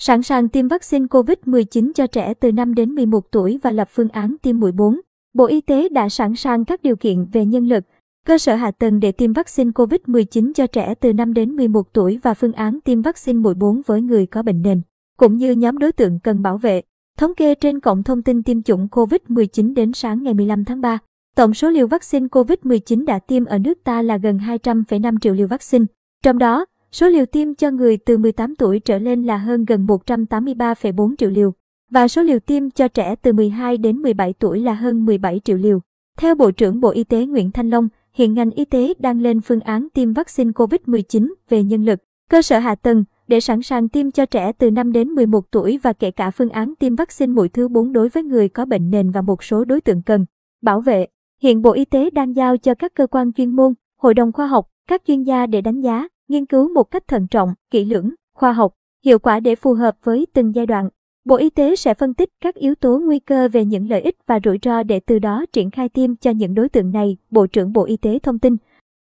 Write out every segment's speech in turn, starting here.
sẵn sàng tiêm vaccine COVID-19 cho trẻ từ 5 đến 11 tuổi và lập phương án tiêm mũi 4. Bộ Y tế đã sẵn sàng các điều kiện về nhân lực, cơ sở hạ tầng để tiêm vaccine COVID-19 cho trẻ từ 5 đến 11 tuổi và phương án tiêm vaccine mũi 4 với người có bệnh nền, cũng như nhóm đối tượng cần bảo vệ. Thống kê trên cổng thông tin tiêm chủng COVID-19 đến sáng ngày 15 tháng 3, tổng số liều vaccine COVID-19 đã tiêm ở nước ta là gần 200,5 triệu liều vaccine. Trong đó, số liều tiêm cho người từ 18 tuổi trở lên là hơn gần 183,4 triệu liều, và số liều tiêm cho trẻ từ 12 đến 17 tuổi là hơn 17 triệu liều. Theo Bộ trưởng Bộ Y tế Nguyễn Thanh Long, hiện ngành y tế đang lên phương án tiêm vaccine COVID-19 về nhân lực, cơ sở hạ tầng để sẵn sàng tiêm cho trẻ từ 5 đến 11 tuổi và kể cả phương án tiêm vaccine mũi thứ 4 đối với người có bệnh nền và một số đối tượng cần bảo vệ. Hiện Bộ Y tế đang giao cho các cơ quan chuyên môn, hội đồng khoa học, các chuyên gia để đánh giá, nghiên cứu một cách thận trọng, kỹ lưỡng, khoa học, hiệu quả để phù hợp với từng giai đoạn. Bộ Y tế sẽ phân tích các yếu tố nguy cơ về những lợi ích và rủi ro để từ đó triển khai tiêm cho những đối tượng này, Bộ trưởng Bộ Y tế thông tin.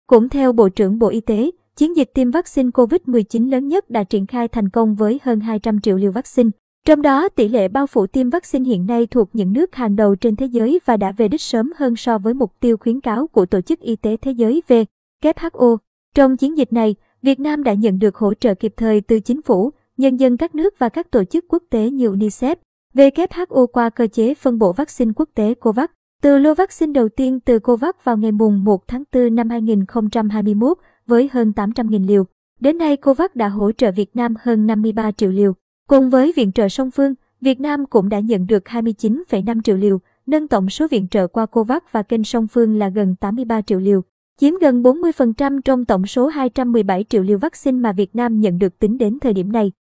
Cũng theo Bộ trưởng Bộ Y tế, chiến dịch tiêm vaccine COVID-19 lớn nhất đã triển khai thành công với hơn 200 triệu liều vaccine. Trong đó, tỷ lệ bao phủ tiêm vaccine hiện nay thuộc những nước hàng đầu trên thế giới và đã về đích sớm hơn so với mục tiêu khuyến cáo của Tổ chức Y tế Thế giới WHO. Trong chiến dịch này, Việt Nam đã nhận được hỗ trợ kịp thời từ chính phủ, nhân dân các nước và các tổ chức quốc tế như UNICEF, WHO qua cơ chế phân bổ vaccine quốc tế COVAX. Từ lô vaccine đầu tiên từ COVAX vào ngày mùng 1 tháng 4 năm 2021 với hơn 800.000 liều. Đến nay COVAX đã hỗ trợ Việt Nam hơn 53 triệu liều. Cùng với viện trợ song phương, Việt Nam cũng đã nhận được 29,5 triệu liều, nâng tổng số viện trợ qua COVAX và kênh song phương là gần 83 triệu liều, chiếm gần 40% trong tổng số 217 triệu liều vaccine mà Việt Nam nhận được tính đến thời điểm này.